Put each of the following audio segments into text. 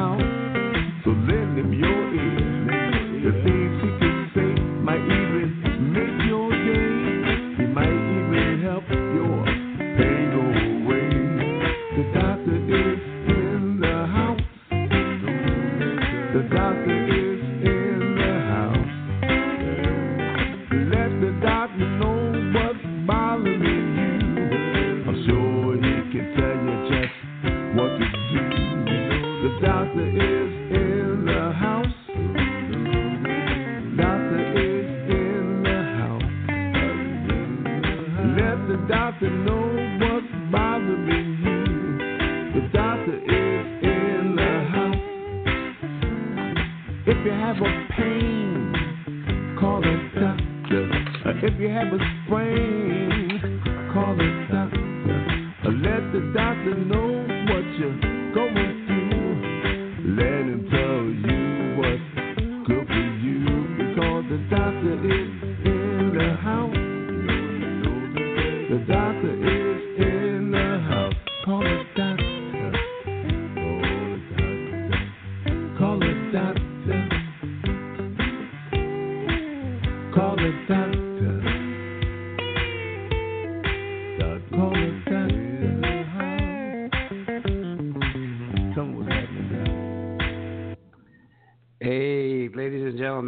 doctor's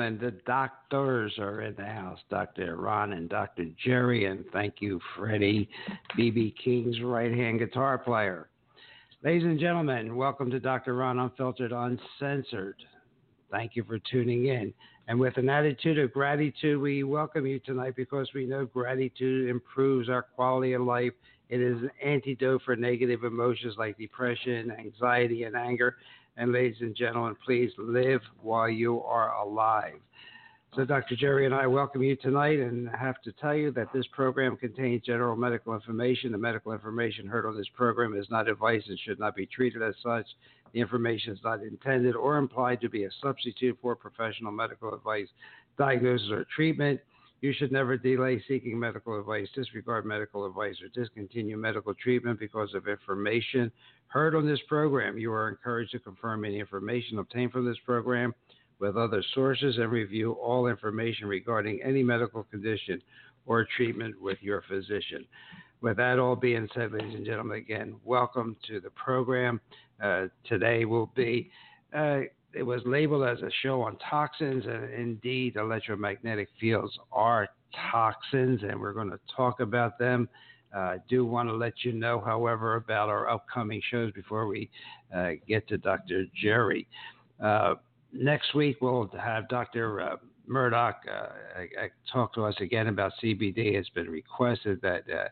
gentlemen, the doctors are in the house. Dr. Ron and Dr. Jerry, and thank you, Freddie, BB King's right hand guitar player. Ladies and gentlemen, welcome to Dr. Ron Unfiltered, Uncensored. Thank you for tuning in. And with an attitude of gratitude, we welcome you tonight because we know gratitude improves our quality of life. It is an antidote for negative emotions like depression, anxiety, and anger. And ladies and gentlemen, please live while you are alive. So, Dr. Jerry and I welcome you tonight and have to tell you that this program contains general medical information. The medical information heard on this program is not advice and should not be treated as such. The information is not intended or implied to be a substitute for professional medical advice, diagnosis, or treatment. You should never delay seeking medical advice, disregard medical advice, or discontinue medical treatment because of information heard on this program. You are encouraged to confirm any information obtained from this program with other sources and review all information regarding any medical condition or treatment with your physician. With that all being said, ladies and gentlemen, again, welcome to the program. Uh, today will be, uh, it was labeled as a show on toxins, and indeed, electromagnetic fields are toxins, and we're going to talk about them. Uh, I do want to let you know, however, about our upcoming shows before we uh, get to Dr. Jerry. Uh, next week, we'll have Dr. Uh, Murdoch uh, I talk to us again about CBD. It's been requested that uh,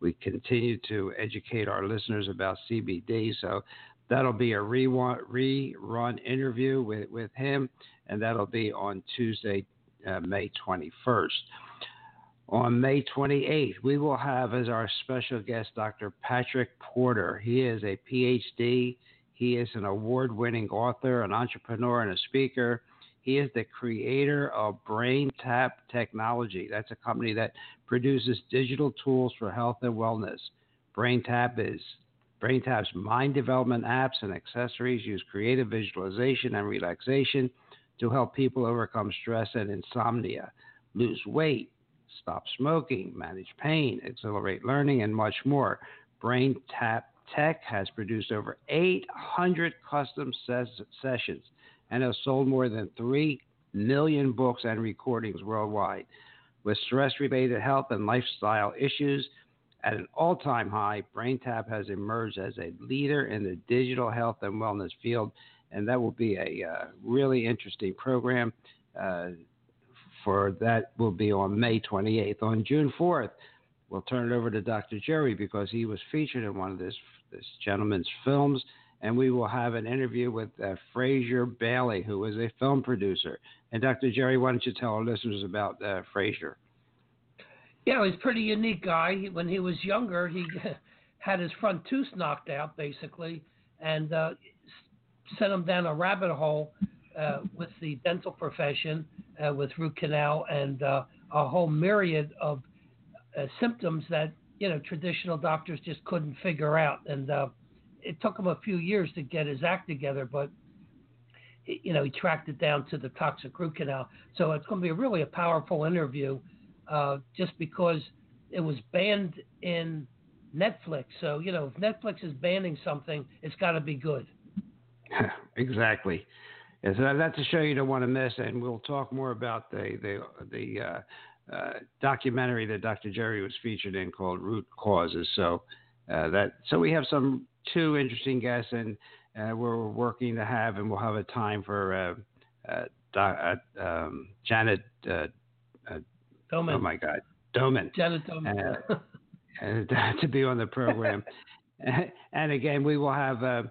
we continue to educate our listeners about CBD. So that'll be a rerun, rerun interview with, with him, and that'll be on Tuesday, uh, May 21st. On May 28th, we will have as our special guest Dr. Patrick Porter. He is a PhD. He is an award winning author, an entrepreneur, and a speaker. He is the creator of BrainTap Technology. That's a company that produces digital tools for health and wellness. BrainTap is BrainTap's mind development apps and accessories use creative visualization and relaxation to help people overcome stress and insomnia, lose weight, stop smoking, manage pain, accelerate learning, and much more. BrainTap Tech has produced over 800 custom ses- sessions and has sold more than 3 million books and recordings worldwide. With stress related health and lifestyle issues at an all time high, BrainTap has emerged as a leader in the digital health and wellness field, and that will be a uh, really interesting program. Uh, for that will be on May 28th. On June 4th, we'll turn it over to Dr. Jerry because he was featured in one of this this gentleman's films, and we will have an interview with uh, Frazer Bailey, who is a film producer. And Dr. Jerry, why don't you tell our listeners about uh, Fraser? Yeah, he's a pretty unique guy. He- When he was younger, he had his front tooth knocked out, basically, and uh, sent him down a rabbit hole uh, with the dental profession, uh, with root canal, and uh, a whole myriad of uh, symptoms that you know traditional doctors just couldn't figure out, and uh, it took him a few years to get his act together, but you know he tracked it down to the toxic root canal. So it's going to be really a powerful interview, uh, just because it was banned in Netflix. So you know if Netflix is banning something, it's got to be good. exactly. And so that's a show you don't want to miss, and we'll talk more about the the the uh, uh, documentary that Dr. Jerry was featured in called Root Causes. So uh, that so we have some two interesting guests, and uh, we're working to have, and we'll have a time for uh, doc, um, Janet. Doman. Oh my God, Doman. Janet Doman. and to be on the program, and again we will have. Uh,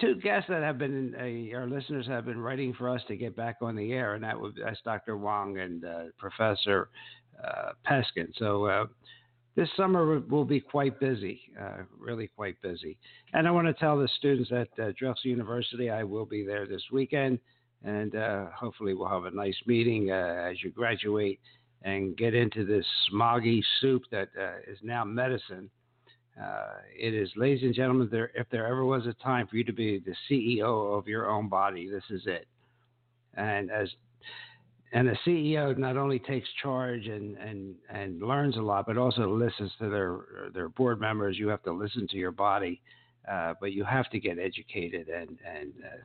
two guests that have been uh, our listeners have been writing for us to get back on the air, and that would that's Dr. Wong and uh, Professor uh, Peskin. So uh, this summer will be quite busy, uh, really quite busy. And I want to tell the students at uh, Drexel University I will be there this weekend, and hopefully we'll have a nice meeting as you graduate and get into this smoggy soup that is now medicine. Uh, it is, ladies and gentlemen, there, if there ever was a time for you to be the CEO of your own body, this is it. And as and the CEO not only takes charge and, and, and learns a lot, but also listens to their their board members. You have to listen to your body, uh, but you have to get educated, and and uh,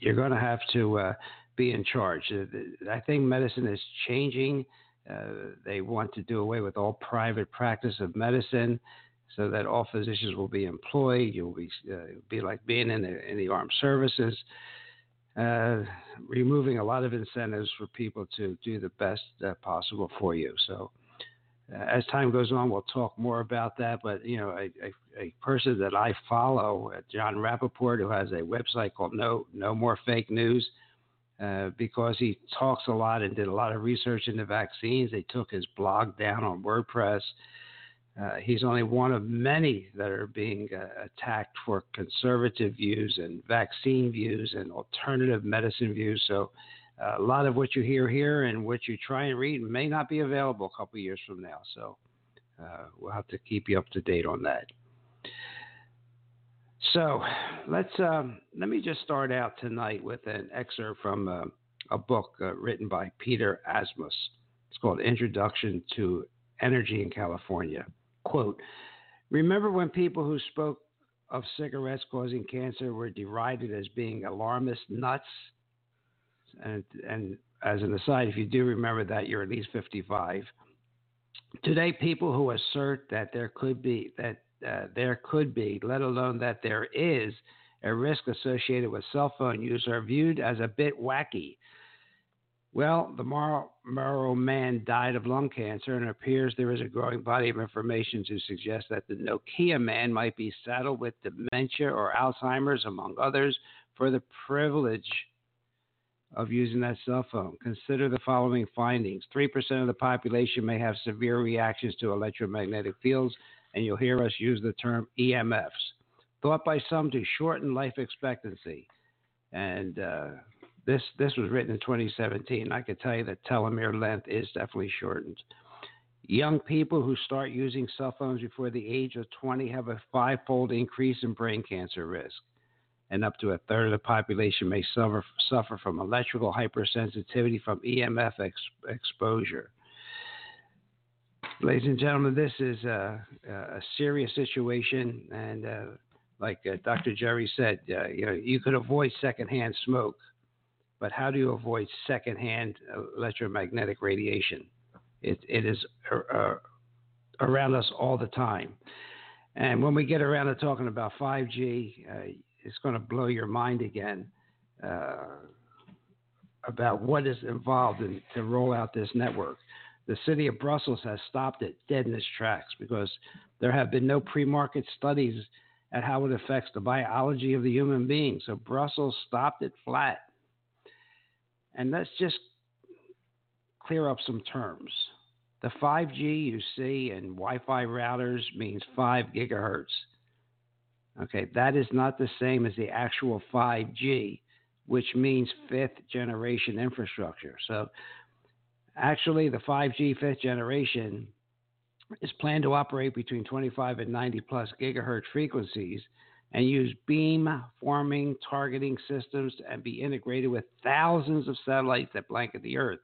you're going to have to uh, be in charge. I think medicine is changing. Uh, they want to do away with all private practice of medicine so that all physicians will be employed. You'll be uh, be like being in the in the armed services, uh, removing a lot of incentives for people to do the best uh, possible for you. So. Uh, as time goes on, we'll talk more about that. But you know, a, a, a person that I follow, John Jon Rappoport, who has a website called No No More Fake News, uh, because he talks a lot and did a lot of research into vaccines. They took his blog down on WordPress. Uh, he's only one of many that are being uh, attacked for conservative views and vaccine views and alternative medicine views. So, uh, a lot of what you hear here and what you try and read may not be available a couple years from now. So, uh, we'll have to keep you up to date on that. So, let's um, let me just start out tonight with an excerpt from uh, a book uh, written by Peter Asmus. It's called Introduction to Energy in California. Quote, remember when people who spoke of cigarettes causing cancer were derided as being alarmist nuts? And, and as an aside, if you do remember that, you're at least 55. Today, people who assert that there could be that uh, there could be, let alone that there is, a risk associated with cell phone use are viewed as a bit wacky well, the Marlboro man died of lung cancer, and it appears there is a growing body of information to suggest that the Nokia man might be saddled with dementia or Alzheimer's, among others, for the privilege of using that cell phone. Consider the following findings 3% of the population may have severe reactions to electromagnetic fields, and you'll hear us use the term EMFs, thought by some to shorten life expectancy. And uh, this this was written in 2017. I could tell you that telomere length is definitely shortened. Young people who start using cell phones before the age of 20 have a five-fold increase in brain cancer risk, and up to a third of the population may suffer suffer from electrical hypersensitivity from EMF ex- exposure. Ladies and gentlemen, this is a, a serious situation, and uh, like uh, Dr. Jerry said, uh, you know, you could avoid secondhand smoke but how do you avoid secondhand electromagnetic radiation? It, it is uh, uh, around us all the time. And when we get around to talking about 5G, it's going to blow your mind again uh, about what is involved in, to roll out this network. The city of Brussels has stopped it dead in its tracks because there have been no pre market studies at how it affects the biology of the human being. So Brussels stopped it flat. And let's just clear up some terms. The 5G you see in Wi Fi routers means 5 gigahertz. Okay, that is not the same as the actual 5G, which means fifth generation infrastructure. So, actually, the 5G fifth generation is planned to operate between 25 and 90 plus gigahertz frequencies and use beam forming targeting systems and be integrated with thousands of satellites that blanket the Earth.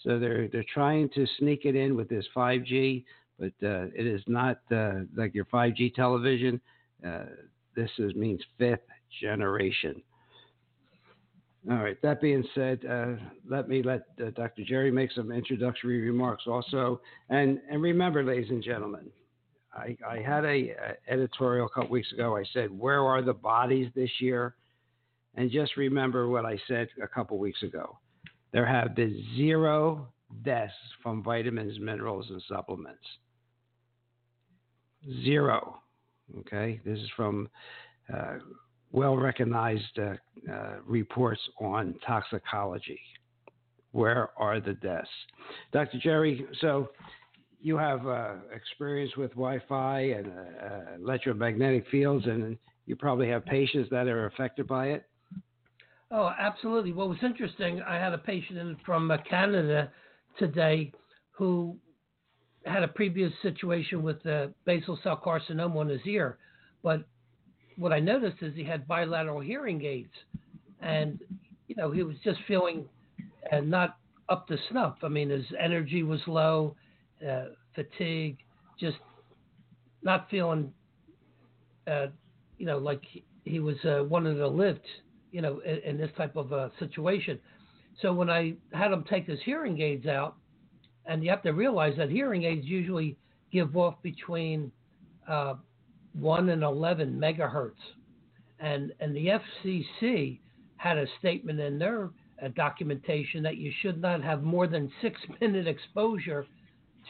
So they're they're trying to sneak it in with this 5G, but uh, it is not uh, like your 5G television. Uh, this is, means fifth generation. All right. That being said, uh, let me let uh, Dr. Jerry make some introductory remarks also. And and remember, ladies and gentlemen, I, I had a, a editorial a couple weeks ago. I said, "Where are the bodies this year?" And just remember what I said a couple weeks ago. There have been zero deaths from vitamins, minerals, and supplements. Zero. Okay, this is from uh, well recognized uh, uh, reports on toxicology. Where are the deaths? Dr. Jerry, so you have uh, experience with Wi Fi and uh, uh, electromagnetic fields, and you probably have patients that are affected by it. Oh, absolutely. What was interesting, I had a patient from Canada today who had a previous situation with the basal cell carcinoma on his ear, but what I noticed is he had bilateral hearing aids, and you know he was just feeling uh, not up to snuff. I mean, his energy was low, uh, fatigue, just not feeling, uh, you know, like he, was uh, wanting to live, you know, in, in this type of a situation. So when I had him take his hearing aids out, and you have to realize that hearing aids usually give off between uh, 1 and 11 megahertz. And, and the FCC had a statement in their uh, documentation that you should not have more than six minute exposure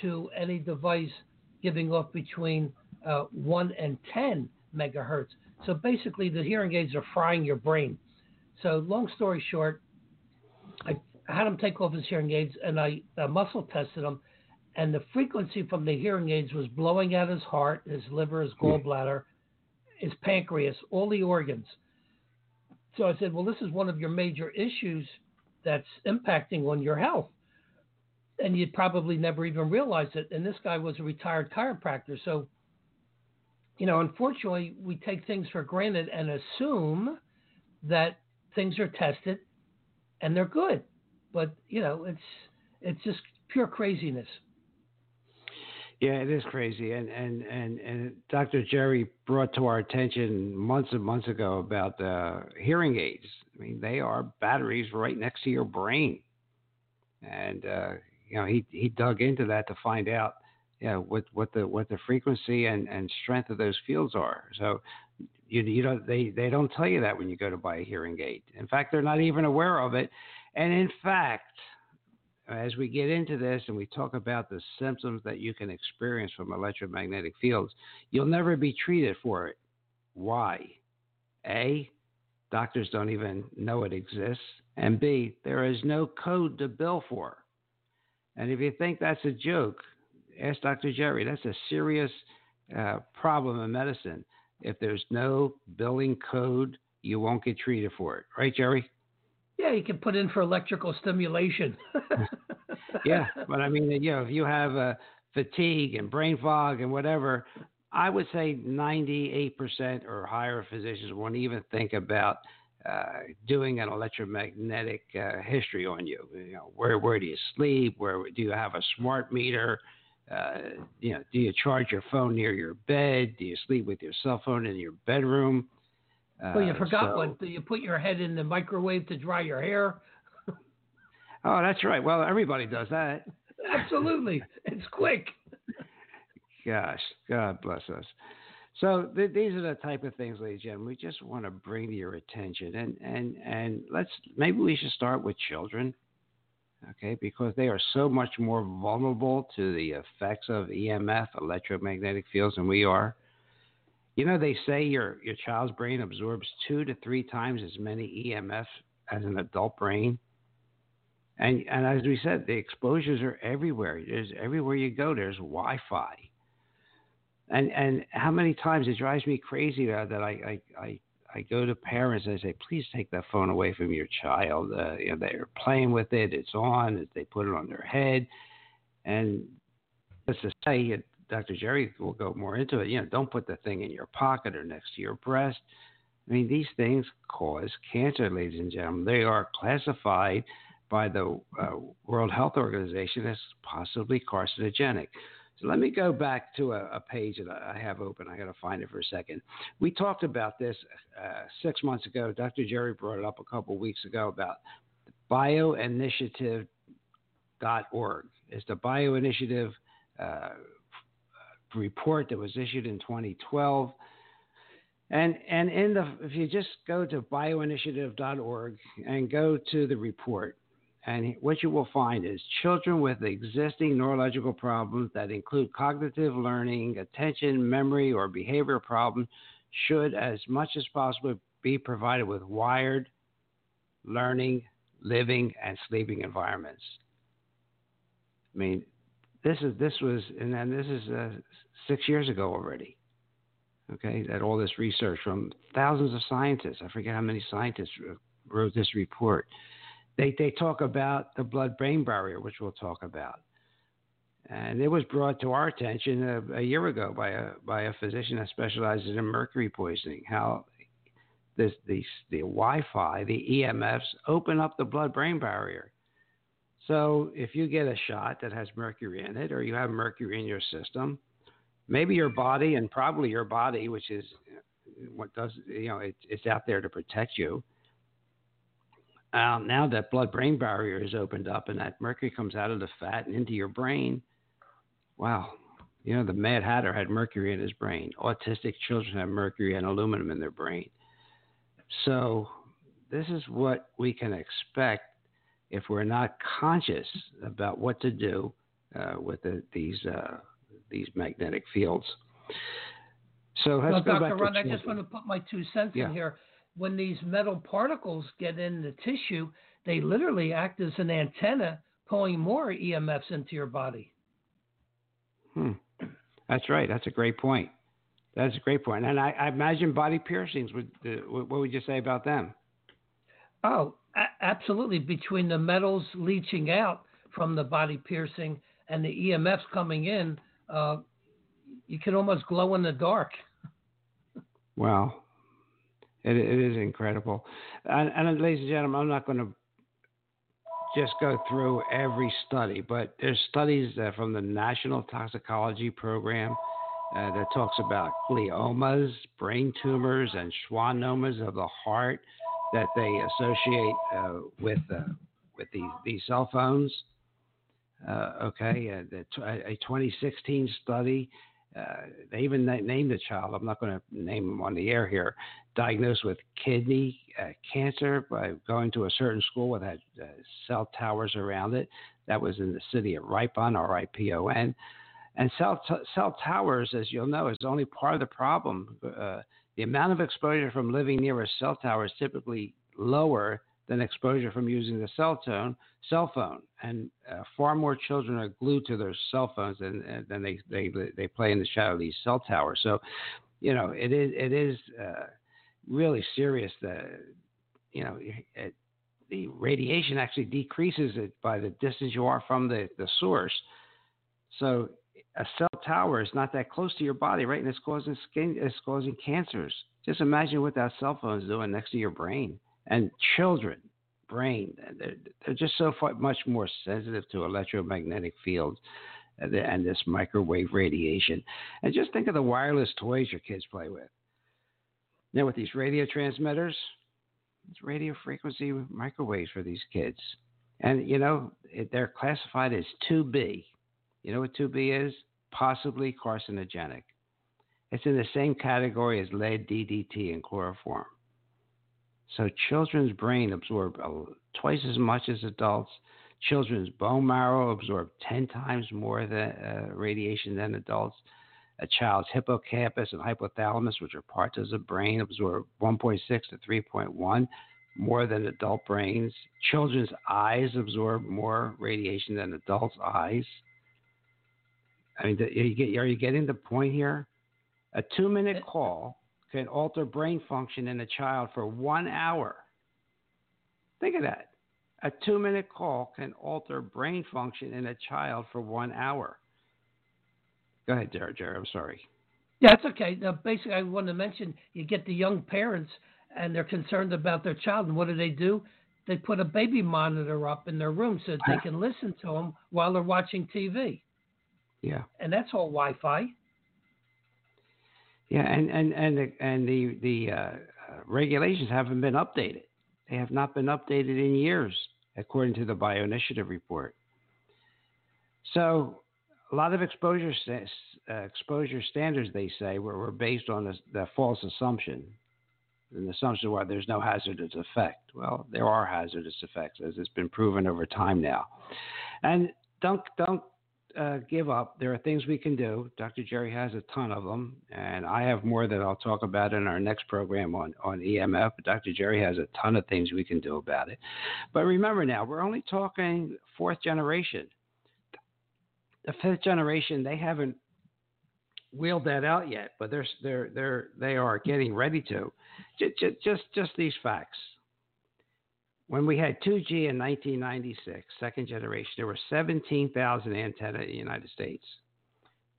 to any device giving off between uh, 1 and 10 megahertz. So basically, the hearing aids are frying your brain. So, long story short, I had him take off his hearing aids and I uh, muscle tested him, and the frequency from the hearing aids was blowing out his heart, his liver, his gallbladder, his pancreas, all the organs. So I said, well, this is one of your major issues that's impacting on your health. And you'd probably never even realize it. And this guy was a retired chiropractor. So, you know, unfortunately, we take things for granted and assume that things are tested and they're good. But, you know, it's it's just pure craziness. Yeah, it is crazy, and and and and Dr. Jerry brought to our attention months and months ago about uh, hearing aids. I mean, they are batteries right next to your brain, and uh, you know he he dug into that to find out, yeah, what what the what the frequency and and strength of those fields are. So you you don't they they don't tell you that when you go to buy a hearing aid. In fact, they're not even aware of it, and in fact as we get into this and we talk about the symptoms that you can experience from electromagnetic fields, you'll never be treated for it. Why? A, doctors don't even know it exists. And B, there is no code to bill for. And if you think that's a joke, ask Dr. Jerry. That's a serious uh, problem in medicine. If there's no billing code, you won't get treated for it. Right, Jerry? Yeah, you can put in for electrical stimulation. yeah, but I mean, you know, if you have uh, fatigue and brain fog and whatever, I would say 98% or higher physicians won't even think about uh, doing an electromagnetic uh, history on you. You know, where where do you sleep? Where do you have a smart meter? Uh, you know, do you charge your phone near your bed? Do you sleep with your cell phone in your bedroom? Well, you uh, forgot so, one. Do you put your head in the microwave to dry your hair? oh, that's right. Well, everybody does that. Absolutely, it's quick. Gosh, God bless us. So th- these are the type of things, ladies and gentlemen, we just want to bring to your attention, and and and let's maybe we should start with children, okay, because they are so much more vulnerable to the effects of EMF, electromagnetic fields, than we are. You know, they say your your child's brain absorbs two to three times as many EMF as an adult brain. And and as we said, the exposures are everywhere. There's everywhere you go. There's Wi-Fi. And and how many times it drives me crazy that, I, I I I go to parents and I say, please take that phone away from your child. Uh, you know, they're playing with it. It's on. They put it on their head, and let's just say it, Dr. Jerry will go more into it. You know, don't put the thing in your pocket or next to your breast. I mean, these things cause cancer, ladies and gentlemen. They are classified by the uh, World Health Organization as possibly carcinogenic. So let me go back to a, a page that I have open. I got to find it for a second. We talked about this uh, six months ago. Dr. Jerry brought it up a couple weeks ago about bioinitiative.org. It's the bioinitiative uh, report that was issued in 2012. And and in the if you just go to bioinitiative.org and go to the report, and what you will find is children with existing neurological problems that include cognitive learning, attention, memory, or behavior problems should, as much as possible, be provided with wired learning, living, and sleeping environments. I mean, this is this was, and then this is uh, six years ago already. Okay, that all this research from thousands of scientists. I forget how many scientists uh, wrote this report. They they talk about the blood-brain barrier, which we'll talk about, and it was brought to our attention a, a year ago by a by a physician that specializes in mercury poisoning. How this the the Wi-Fi, the EMFs open up the blood-brain barrier. So if you get a shot that has mercury in it, or you have mercury in your system, maybe your body and probably your body, which is what does you know it, it's out there to protect you. Um, now that blood-brain barrier is opened up and that mercury comes out of the fat and into your brain, wow, you know the Mad Hatter had mercury in his brain. Autistic children have mercury and aluminum in their brain. So this is what we can expect if we're not conscious about what to do uh, with the, these uh, these magnetic fields. So well, Dr. to I just want to put my two cents yeah. in here. When these metal particles get in the tissue, they literally act as an antenna, pulling more EMFs into your body. Hmm. That's right. That's a great point. That's a great point. And I, I imagine body piercings. Would uh, what would you say about them? Oh, a- absolutely. Between the metals leaching out from the body piercing and the EMFs coming in, uh, you can almost glow in the dark. Wow, it, it is incredible. And, and ladies and gentlemen, I'm not going to just go through every study, but there's studies uh, from the National Toxicology Program uh, that talks about gliomas, brain tumors, and schwannomas of the heart that they associate uh, with uh, with these these cell phones. Uh, okay, uh, a 2016 study. Uh, they even named the child. I'm not going to name him on the air here. Diagnosed with kidney cancer by going to a certain school that had cell towers around it. That was in the city of Ripon, R-I-P-O-N. And cell, t- cell towers, as you'll know, is only part of the problem. Uh, the amount of exposure from living near a cell tower is typically lower than exposure from using the cell phone. Cell phone, and uh, far more children are glued to their cell phones than than they they they play in the shadow of these cell towers. So, you know, it is it is uh, really serious that you know it, the radiation actually decreases it by the distance you are from the the source. So a cell tower is not that close to your body, right? And it's causing skin, it's causing cancers. Just imagine what that cell phone is doing next to your brain. And children, brain, they're, they're just so far, much more sensitive to electromagnetic fields uh, and, and this microwave radiation. And just think of the wireless toys your kids play with. Now, with these radio transmitters, it's radio frequency microwaves for these kids. And, you know, they're classified as 2B. You know what 2B is? Possibly carcinogenic. It's in the same category as lead, DDT, and chloroform. So children's brain absorb twice as much as adults. Children's bone marrow absorb 10 times more than, uh, radiation than adults. A child's hippocampus and hypothalamus, which are parts of the brain, absorb 1.6 to 3.1 more than adult brains. Children's eyes absorb more radiation than adults' eyes. I mean, are you, are you getting the point here? A two minute call can alter brain function in a child for one hour. Think of that. A two minute call can alter brain function in a child for one hour. Go ahead, Jerry. Jerry, I'm sorry. Yeah, it's okay. Now, basically, I wanted to mention you get the young parents and they're concerned about their child, and what do they do? They put a baby monitor up in their room so that they can listen to them while they're watching TV. Yeah. And that's all Wi-Fi. Yeah, and and and the, and the the uh, regulations haven't been updated. They have not been updated in years, according to the Bioinitiative report. So, a lot of exposure uh, exposure standards, they say, were, were based on the, the false assumption, an assumption where there's no hazardous effect. Well, there are hazardous effects, as it's been proven over time now. And don't don't uh, give up. There are things we can do. Dr. Jerry has a ton of them, and I have more that I'll talk about in our next program on, on EMF. But Dr. Jerry has a ton of things we can do about it. But remember now, we're only talking fourth generation. The fifth generation, they haven't wheeled that out yet, but they're they're they're they are getting ready to. Just just just these facts. When we had 2G in 1996, second generation, there were 17,000 antennas in the United States.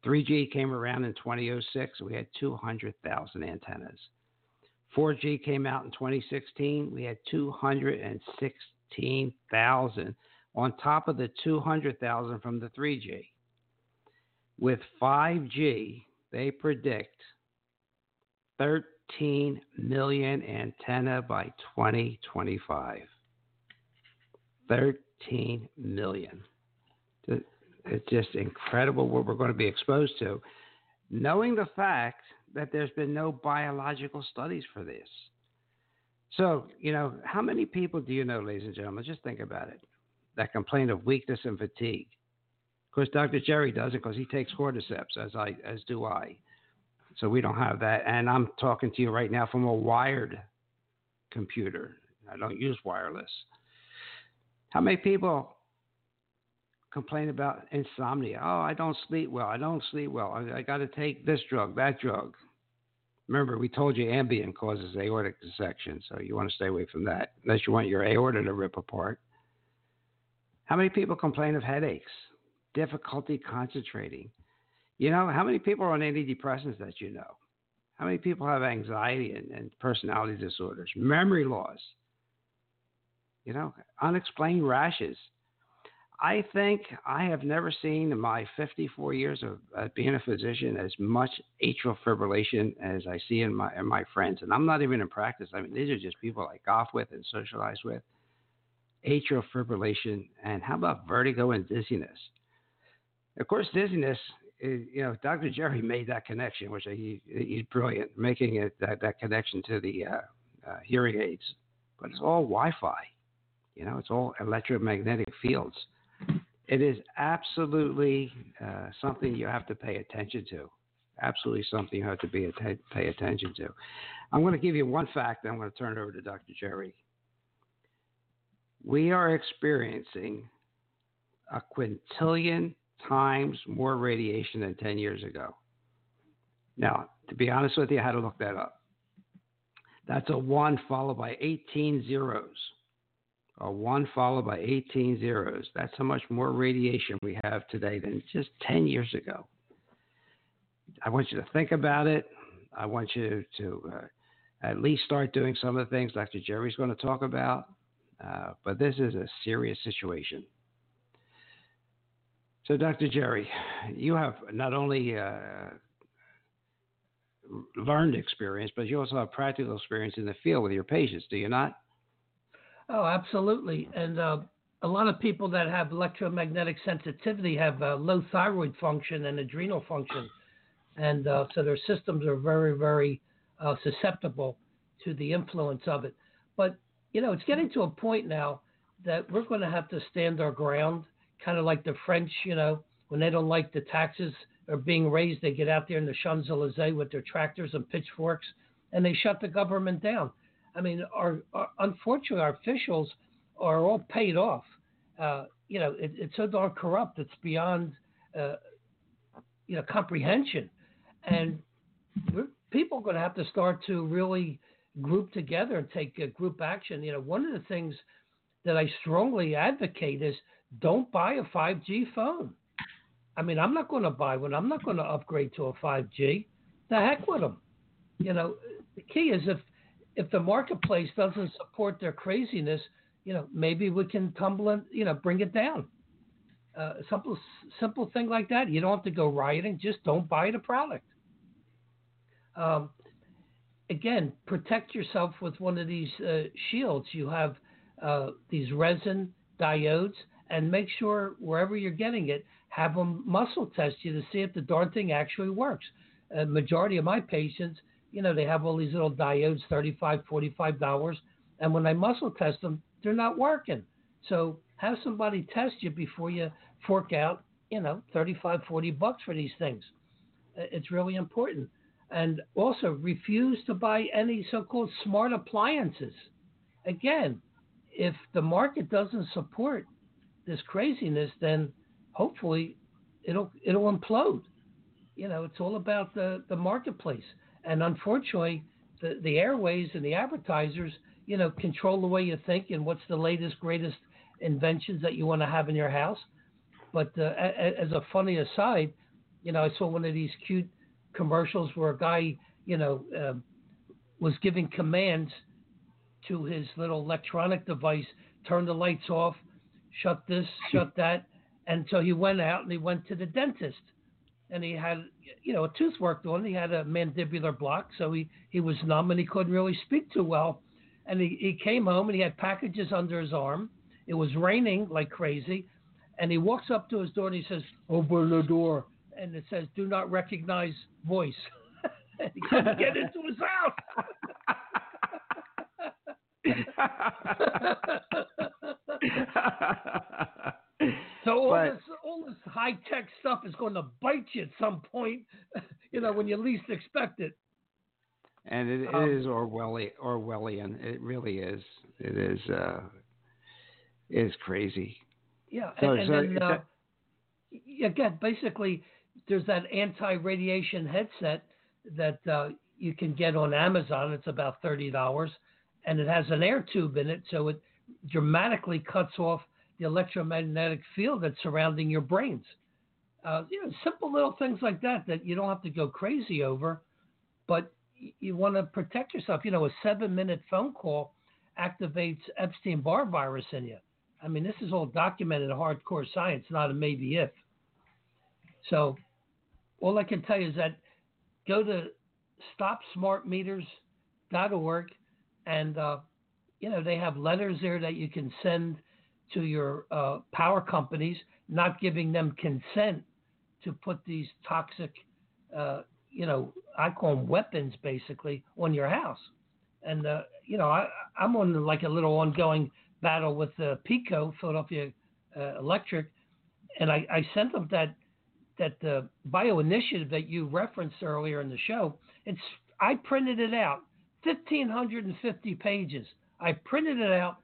3G came around in 2006, we had 200,000 antennas. 4G came out in 2016, we had 216,000 on top of the 200,000 from the 3G. With 5G, they predict 13 million antenna by 2025. 13 million. It's just incredible what we're going to be exposed to. Knowing the fact that there's been no biological studies for this. So, you know, how many people do you know, ladies and gentlemen? Just think about it that complain of weakness and fatigue. Of course, Dr. Jerry does it because he takes cordyceps, as I as do I. So we don't have that. And I'm talking to you right now from a wired computer. I don't use wireless. How many people complain about insomnia? Oh, I don't sleep well. I don't sleep well. I, I got to take this drug, that drug. Remember, we told you Ambien causes aortic dissection, so you want to stay away from that, unless you want your aorta to rip apart. How many people complain of headaches, difficulty concentrating? You know, how many people are on antidepressants that you know? How many people have anxiety and, and personality disorders, memory loss? You know, unexplained rashes. I think I have never seen in my 54 years of uh, being a physician as much atrial fibrillation as I see in my in my friends, and I'm not even in practice. I mean, these are just people I golf with and socialize with. Atrial fibrillation, and how about vertigo and dizziness? Of course, dizziness. Is, you know, Dr. Jerry made that connection, which he, he's brilliant, making it that, that connection to the uh, uh, hearing aids. But it's all Wi-Fi you know, it's all electromagnetic fields. It is absolutely uh, something you have to pay attention to. Absolutely something you have to be att- pay attention to. I'm going to give you one fact, I'm going to turn it over to Dr. Jerry. We are experiencing a quintillion times more radiation than 10 years ago. Now, to be honest with you, I had to look that up. That's a one followed by 18 zeros a 1 followed by 18 zeros. That's how much more radiation we have today than just 10 years ago. I want you to think about it. I want you to uh, at least start doing some of the things Dr. Jerry's going to talk about. Uh, but this is a serious situation. So, Dr. Jerry, you have not only uh, learned experience, but you also have practical experience in the field with your patients, do you not? Oh, absolutely. And uh, a lot of people that have electromagnetic sensitivity have uh, low thyroid function and adrenal function. And uh, so their systems are very, very uh, susceptible to the influence of it. But, you know, it's getting to a point now that we're going to have to stand our ground, kind of like the French, you know, when they don't like the taxes are being raised, they get out there in the Champs Elysees with their tractors and pitchforks and they shut the government down. I mean, our, our unfortunately our officials are all paid off. Uh, you know, it, it's so darn corrupt. It's beyond uh, you know comprehension, and people are going to have to start to really group together and take group action. You know, one of the things that I strongly advocate is don't buy a 5G phone. I mean, I'm not going to buy one. I'm not going to upgrade to a 5G. The heck with them. You know, the key is if if the marketplace doesn't support their craziness, you know, maybe we can tumble and you know bring it down. Uh, simple simple thing like that. You don't have to go rioting. Just don't buy the product. Um, again, protect yourself with one of these uh, shields. You have uh, these resin diodes, and make sure wherever you're getting it, have them muscle test you to see if the darn thing actually works. A majority of my patients, you know, they have all these little diodes, 35 $45, and when I muscle test them, they're not working. So have somebody test you before you fork out, you know, 35, 40 bucks for these things. It's really important. And also refuse to buy any so-called smart appliances. Again, if the market doesn't support this craziness, then hopefully it'll it'll implode. You know, it's all about the, the marketplace. And unfortunately, the, the airways and the advertisers, you know, control the way you think and what's the latest, greatest inventions that you want to have in your house. But uh, as a funny aside, you know, I saw one of these cute commercials where a guy, you know, uh, was giving commands to his little electronic device, turn the lights off, shut this, shut that, and so he went out and he went to the dentist, and he had, you know, a tooth worked on. He had a mandibular block, so he he was numb and he couldn't really speak too well. And he, he came home and he had packages under his arm. It was raining like crazy, and he walks up to his door and he says, "Open the door." And it says, "Do not recognize voice." he couldn't get into his house. So all but, this all this high tech stuff is going to bite you at some point, you know, when you least expect it. And it, um, it is Orwellian, Orwellian. It really is. It is. Uh, it is crazy. Yeah, so, and, and so then uh, again, basically, there's that anti-radiation headset that uh, you can get on Amazon. It's about thirty dollars, and it has an air tube in it, so it dramatically cuts off the electromagnetic field that's surrounding your brains. Uh, you know, simple little things like that that you don't have to go crazy over, but you want to protect yourself. You know, a seven-minute phone call activates Epstein-Barr virus in you. I mean, this is all documented hardcore science, not a maybe if. So, all I can tell you is that go to stopsmartmeters.org, and uh, you know they have letters there that you can send to your uh, power companies, not giving them consent to put these toxic, uh, you know, I call them weapons basically on your house. And, uh, you know, I, I'm on like a little ongoing battle with uh, PECO, Philadelphia uh, Electric, and I, I sent them that that uh, bio initiative that you referenced earlier in the show. It's I printed it out, 1,550 pages. I printed it out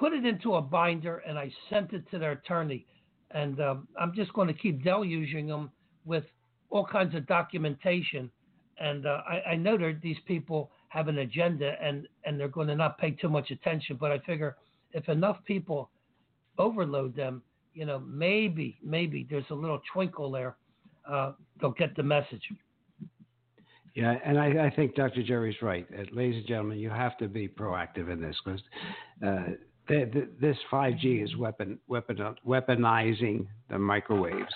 put it into a binder, and I sent it to their attorney. And um, I'm just going to keep deluging them with all kinds of documentation. And uh, I, I, know that these people have an agenda, and and they're going to not pay too much attention. But I figure if enough people overload them, you know, maybe maybe there's a little twinkle there. Uh, they'll get the message. Yeah, and I, I, think Dr. Jerry's right. Uh, ladies and gentlemen, you have to be proactive in this because uh, the, the, this 5G is weapon, weapon, weaponizing the microwaves.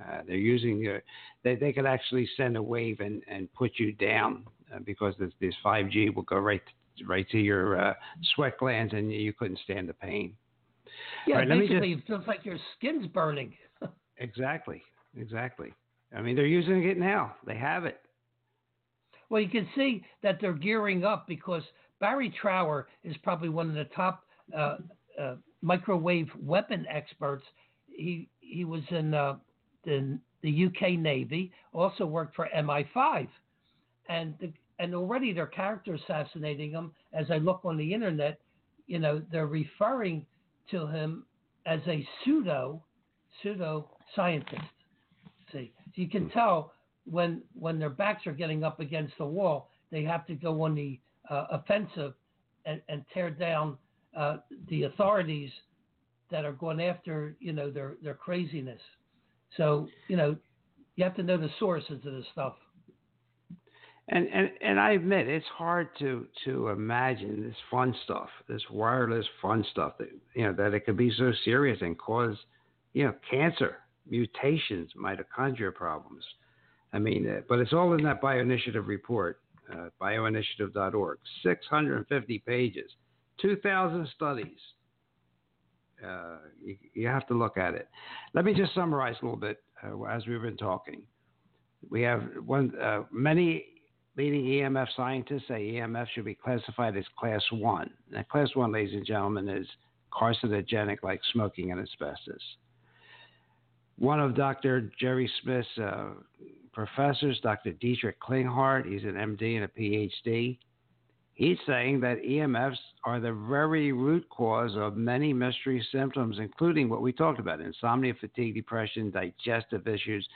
Uh, they're using your, they, they could actually send a wave and, and put you down uh, because this, this 5G will go right right to your uh, sweat glands and you couldn't stand the pain. Yeah, right, basically just, it feels like your skin's burning. exactly, exactly. I mean, they're using it now. They have it. Well, you can see that they're gearing up because Barry Trower is probably one of the top uh, uh, microwave weapon experts. He he was in uh, the, the UK Navy, also worked for MI5, and the, and already they're character assassinating him. As I look on the internet, you know they're referring to him as a pseudo pseudo scientist. See, so you can tell when when their backs are getting up against the wall, they have to go on the uh, offensive and, and tear down uh, the authorities that are going after you know their their craziness. So you know, you have to know the sources of this stuff. And, and and I admit it's hard to to imagine this fun stuff, this wireless fun stuff that you know that it could be so serious and cause you know cancer, mutations, mitochondria problems. I mean, uh, but it's all in that bioinitiative report, uh, bioinitiative.org, 650 pages, 2,000 studies. Uh, you, you, have to look at it. Let me just summarize a little bit uh, as we've been talking. We have one uh, many leading EMF scientists say EMF should be classified as class one. Now, class one, ladies and gentlemen, is carcinogenic like smoking and asbestos. One of Dr. Jerry Smith's uh, professors, Dr. Dietrich Klinghardt, he's an MD and a PhD, he's saying that EMFs are the very root cause of many mystery symptoms, including what we talked about insomnia, fatigue, depression, digestive issues,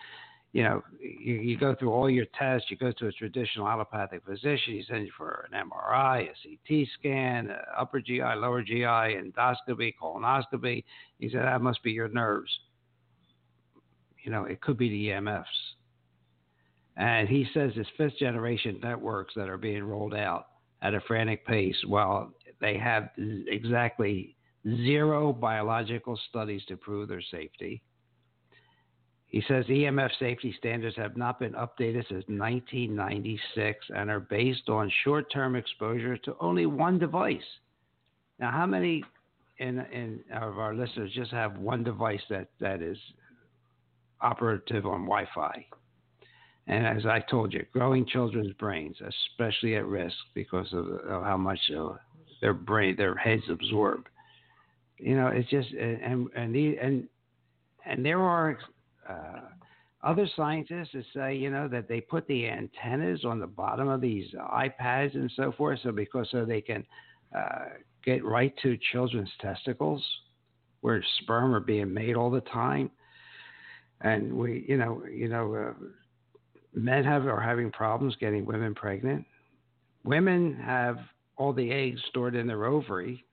you know, you, you, go through all your tests, you go to a traditional allopathic physician, he sends you for an MRI, a CT scan, upper GI, lower GI, endoscopy, colonoscopy. He said, that must be your nerves. You know, it could be the EMFs. And he says it's fifth generation networks that are being rolled out at a frantic pace while they have exactly zero biological studies to prove their safety he says EMF safety standards have not been updated since 1996 and are based on short term exposure to only one device. Now, how many in, in of our listeners just have one device that, that is operative on Wi Fi? And as I told you, growing children's brains, especially at risk because of, of how much uh, their brain, their heads absorb. You know, it's just and and the, and and there are uh, other scientists that say, you know, that they put the antennas on the bottom of these iPads and so forth, so because so they can uh, get right to children's testicles, where sperm are being made all the time, and we, you know, you know, uh, men have are having problems getting women pregnant. Women have all the eggs stored in their ovary,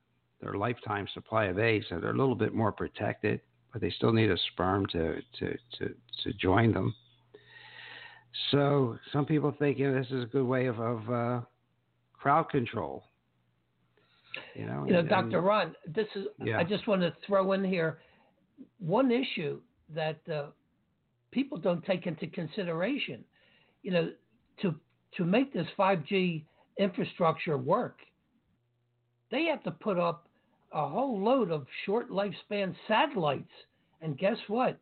their lifetime supply of eggs, so they're a little bit more protected but they still need a sperm to to to, to join them. So some people think you know, this is a good way of, of uh, crowd control. You know, you know, and, Dr. Ron, this is. Yeah. I just want to throw in here one issue that uh, people don't take into consideration. You know, to to make this 5G infrastructure work, they have to put up a whole load of short lifespan satellites. And guess what?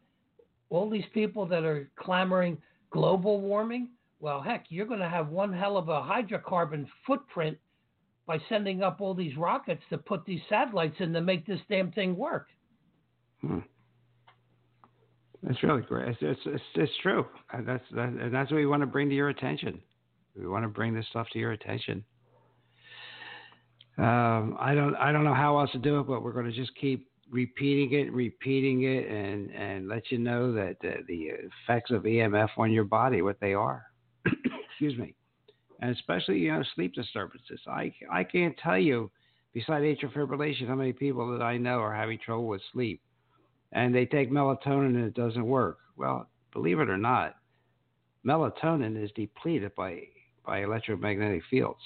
All these people that are clamoring global warming, well, heck, you're going to have one hell of a hydrocarbon footprint by sending up all these rockets to put these satellites in to make this damn thing work. Hmm. That's really great. It's, it's, it's, it's true. And that's, that, and that's what we want to bring to your attention. We want to bring this stuff to your attention. Um, I don't I don't know how else to do it, but we're going to just keep repeating it, repeating it, and and let you know that uh, the effects of EMF on your body, what they are. Excuse me, and especially you know sleep disturbances. I I can't tell you, beside atrial fibrillation, how many people that I know are having trouble with sleep, and they take melatonin and it doesn't work. Well, believe it or not, melatonin is depleted by by electromagnetic fields.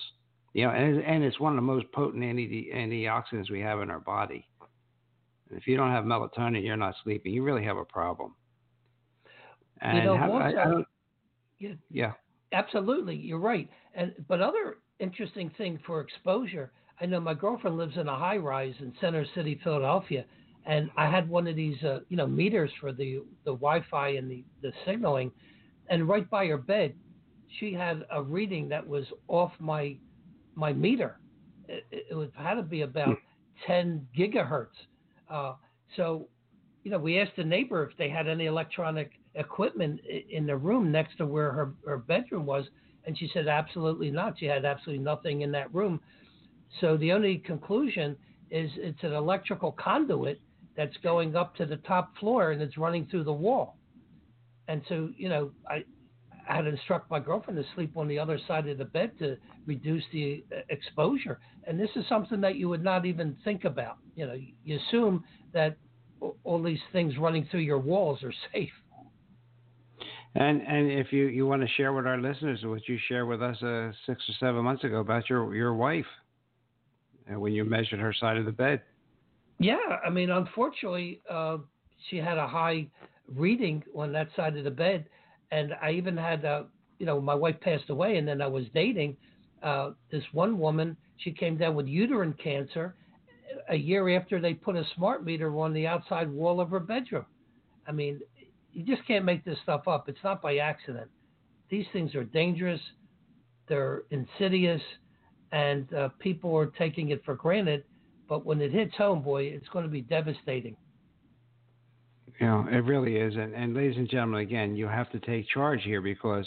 You know, and, and it's one of the most potent anti antioxidants we have in our body. And If you don't have melatonin, you're not sleeping. You really have a problem. And you know, how, I, I yeah, yeah, absolutely, you're right. And but other interesting thing for exposure, I know my girlfriend lives in a high rise in Center City, Philadelphia, and I had one of these, uh, you know, meters for the the Wi-Fi and the the signaling, and right by her bed, she had a reading that was off my my meter. It, it had to be about hmm. 10 gigahertz. Uh, so, you know, we asked the neighbor if they had any electronic equipment in the room next to where her, her bedroom was, and she said absolutely not. She had absolutely nothing in that room. So the only conclusion is it's an electrical conduit that's going up to the top floor and it's running through the wall. And so, you know, I, I had instruct my girlfriend to sleep on the other side of the bed to reduce the uh, exposure. And this is something that you would not even think about. You know, you assume that all these things running through your walls are safe. And and if you, you want to share with our listeners what you shared with us uh, six or seven months ago about your your wife, and when you measured her side of the bed. Yeah, I mean, unfortunately, uh, she had a high reading on that side of the bed, and I even had, uh, you know, my wife passed away, and then I was dating uh, this one woman. She came down with uterine cancer a year after they put a smart meter on the outside wall of her bedroom. I mean, you just can't make this stuff up. It's not by accident. These things are dangerous, they're insidious, and uh, people are taking it for granted. But when it hits home, boy, it's going to be devastating. Know, it really is. And, and ladies and gentlemen, again, you have to take charge here because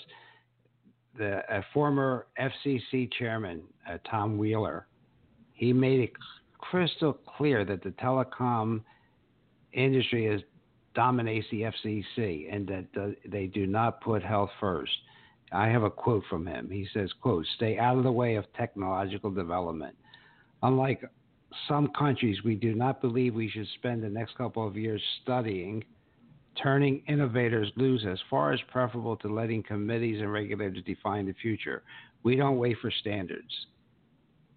the former FCC chairman, uh, Tom Wheeler, he made it crystal clear that the telecom industry is dominates the FCC and that uh, they do not put health first. I have a quote from him. He says, quote, stay out of the way of technological development. Unlike some countries, we do not believe we should spend the next couple of years studying, turning innovators loose as far as preferable to letting committees and regulators define the future. We don't wait for standards.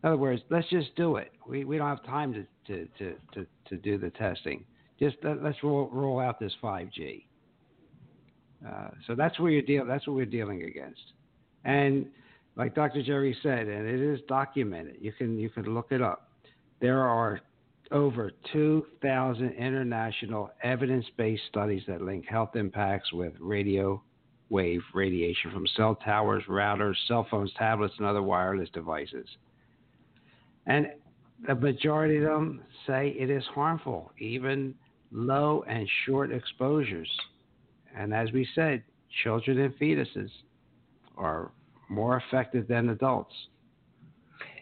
In other words, let's just do it. We, we don't have time to, to, to, to, to do the testing. Just let, us roll, roll out this 5G. Uh, so that's where you're deal. That's what we're dealing against. And like Dr. Jerry said, and it is documented. You can you can look it up. There are over 2,000 international evidence-based studies that link health impacts with radio wave radiation from cell towers, routers, cell phones, tablets, and other wireless devices. And the majority of them say it is harmful, even low and short exposures. And as we said, children and fetuses are more affected than adults.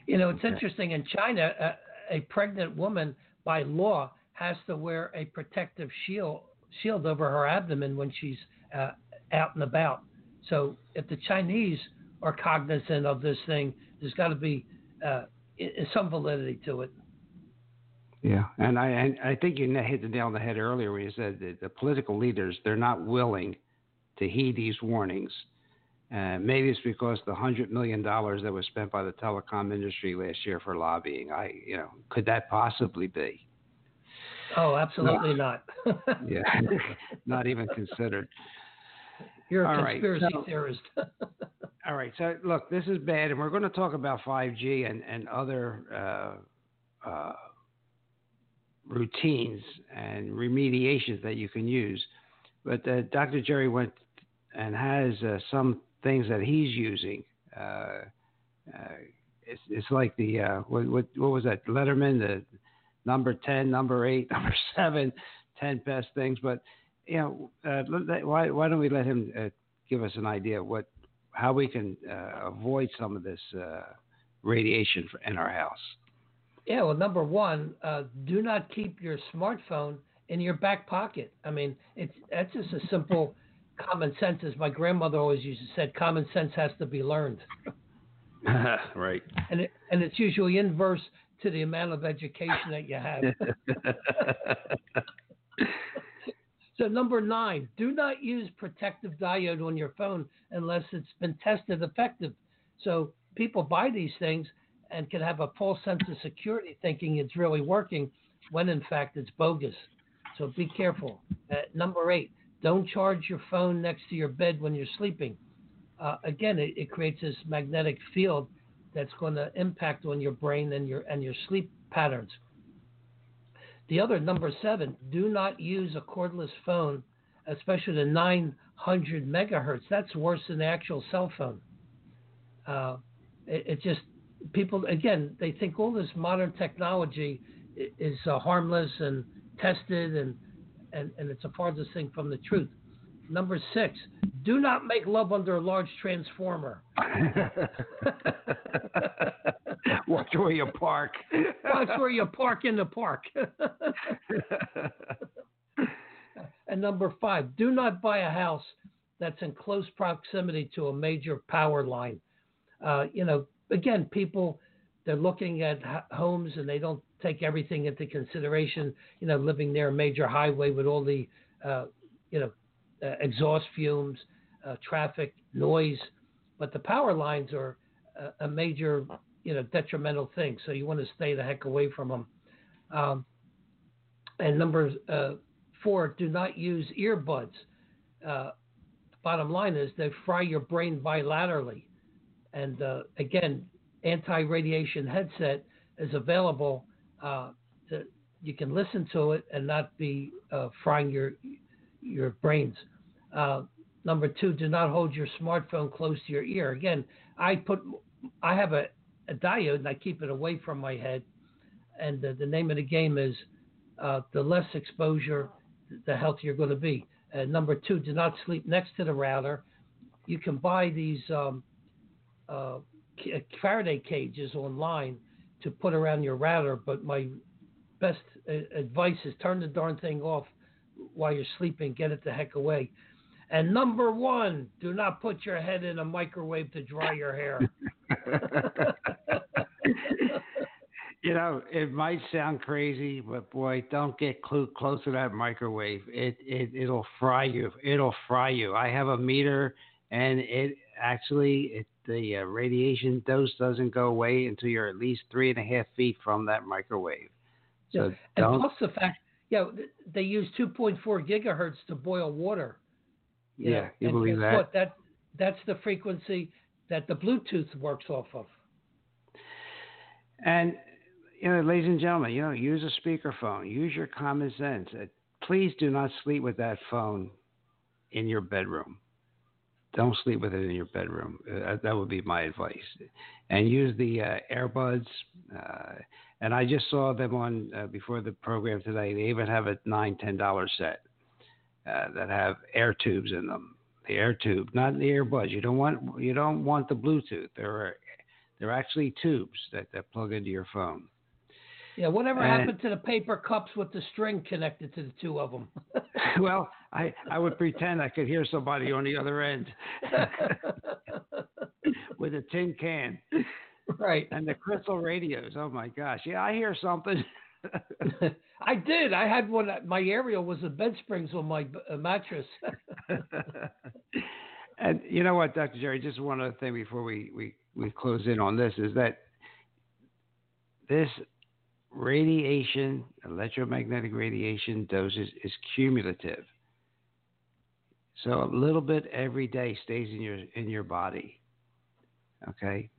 You know, it's okay. interesting. In China, a, a, pregnant woman, by law, has to wear a protective shield shield over her abdomen when she's uh, out and about. So, if the Chinese are cognizant of this thing, there's got to be uh, some validity to it. Yeah, and I and I think you hit the nail on the head earlier when you said that the political leaders they're not willing to heed these warnings. Uh, maybe it's because the hundred million dollars that was spent by the telecom industry last year for lobbying. I, you know, could that possibly be? Oh, absolutely no. not. yeah, not even considered. You're a all conspiracy right, so, theorist. all right, so look, this is bad, and we're going to talk about 5G and and other. Uh, uh, routines and remediations that you can use. But uh, Dr. Jerry went and has uh, some things that he's using. Uh, uh it's, it's like the uh, what, what, what was that Letterman the number ten, number eight, number seven, ten best things. But you know, uh, why why don't we let him give us an idea what how we can avoid some of this radiation in our house? Yeah, well, number one, uh, do not keep your smartphone in your back pocket. I mean, it's that's just a simple common sense. As my grandmother always used to say, common sense has to be learned. right. And it, and it's usually inverse to the amount of education that you have. so number nine, do not use protective diode on your phone unless it's been tested effective. So people buy these things and can have a false sense of security thinking it's really working when in fact it's bogus. So be careful. Uh, number eight, don't charge your phone next to your bed when you're sleeping. Uh, again, it, it, creates this magnetic field that's going to impact on your brain and your and your sleep patterns. The other number seven, do not use a cordless phone, especially the 900 megahertz. That's worse than the actual cell phone. Uh, it, it, just people again they think all this modern technology is uh, harmless and tested and, and and it's a farthest thing from the truth. Number six, do not make love under a large transformer. Watch where you park. Watch where you park in the park. and number five, do not buy a house that's in close proximity to a major power line. Uh, you know, again, people they're looking at homes and they don't take everything into consideration. You know, living near a major highway with all the uh, you know uh, exhaust fumes. uh, traffic, noise, but the power lines are a, a, major, you know, detrimental thing. So you want to stay the heck away from them. Um, and number uh, four, do not use earbuds. Uh, bottom line is they fry your brain bilaterally. And uh, again, anti-radiation headset is available. Uh, you can listen to it and not be uh, frying your your brains. Uh, number two, do not hold your smartphone close to your ear. Again, I put I have a, a diode and I keep it away from my head. And the, the name of the game is uh, the less exposure, the healthier you're going to be. And number two, do not sleep next to the router. You can buy these um, uh, Faraday cages online to put around your router, but my best advice is turn the darn thing off while you're sleeping. Get it the heck away. And number one, do not put your head in a microwave to dry your hair. you know, it might sound crazy, but boy, don't get cl- close to that microwave. It it it'll fry you. It'll fry you. I have a meter, and it actually it the uh, radiation dose doesn't go away until you're at least three and a half feet from that microwave. So yeah. and plus the fact, yeah, they use 2.4 gigahertz to boil water. You yeah, know? you and believe that? What? That that's the frequency that the Bluetooth works off of. And you know, ladies and gentlemen, you know, use a speakerphone. Use your common sense. Uh, please do not sleep with that phone in your bedroom. Don't sleep with it in your bedroom. Uh, that would be my advice. And use the uh, earbuds. Uh, and I just saw them on uh, before the program today. They even have a nine, ten dollar set uh, that have air tubes in them. The air tube, not the earbuds. You don't want you don't want the Bluetooth. There are they're actually tubes that, that plug into your phone. Yeah, whatever and, happened to the paper cups with the string connected to the two of them? well, I I would pretend I could hear somebody on the other end with a tin can. Right. And the crystal radios. Oh my gosh. Yeah, I hear something. I did. I had one. My aerial was the bed springs on my uh, mattress. and you know what, Dr. Jerry? Just one other thing before we, we, we close in on this is that this radiation, electromagnetic radiation doses is cumulative. So a little bit every day stays in your in your body. Okay,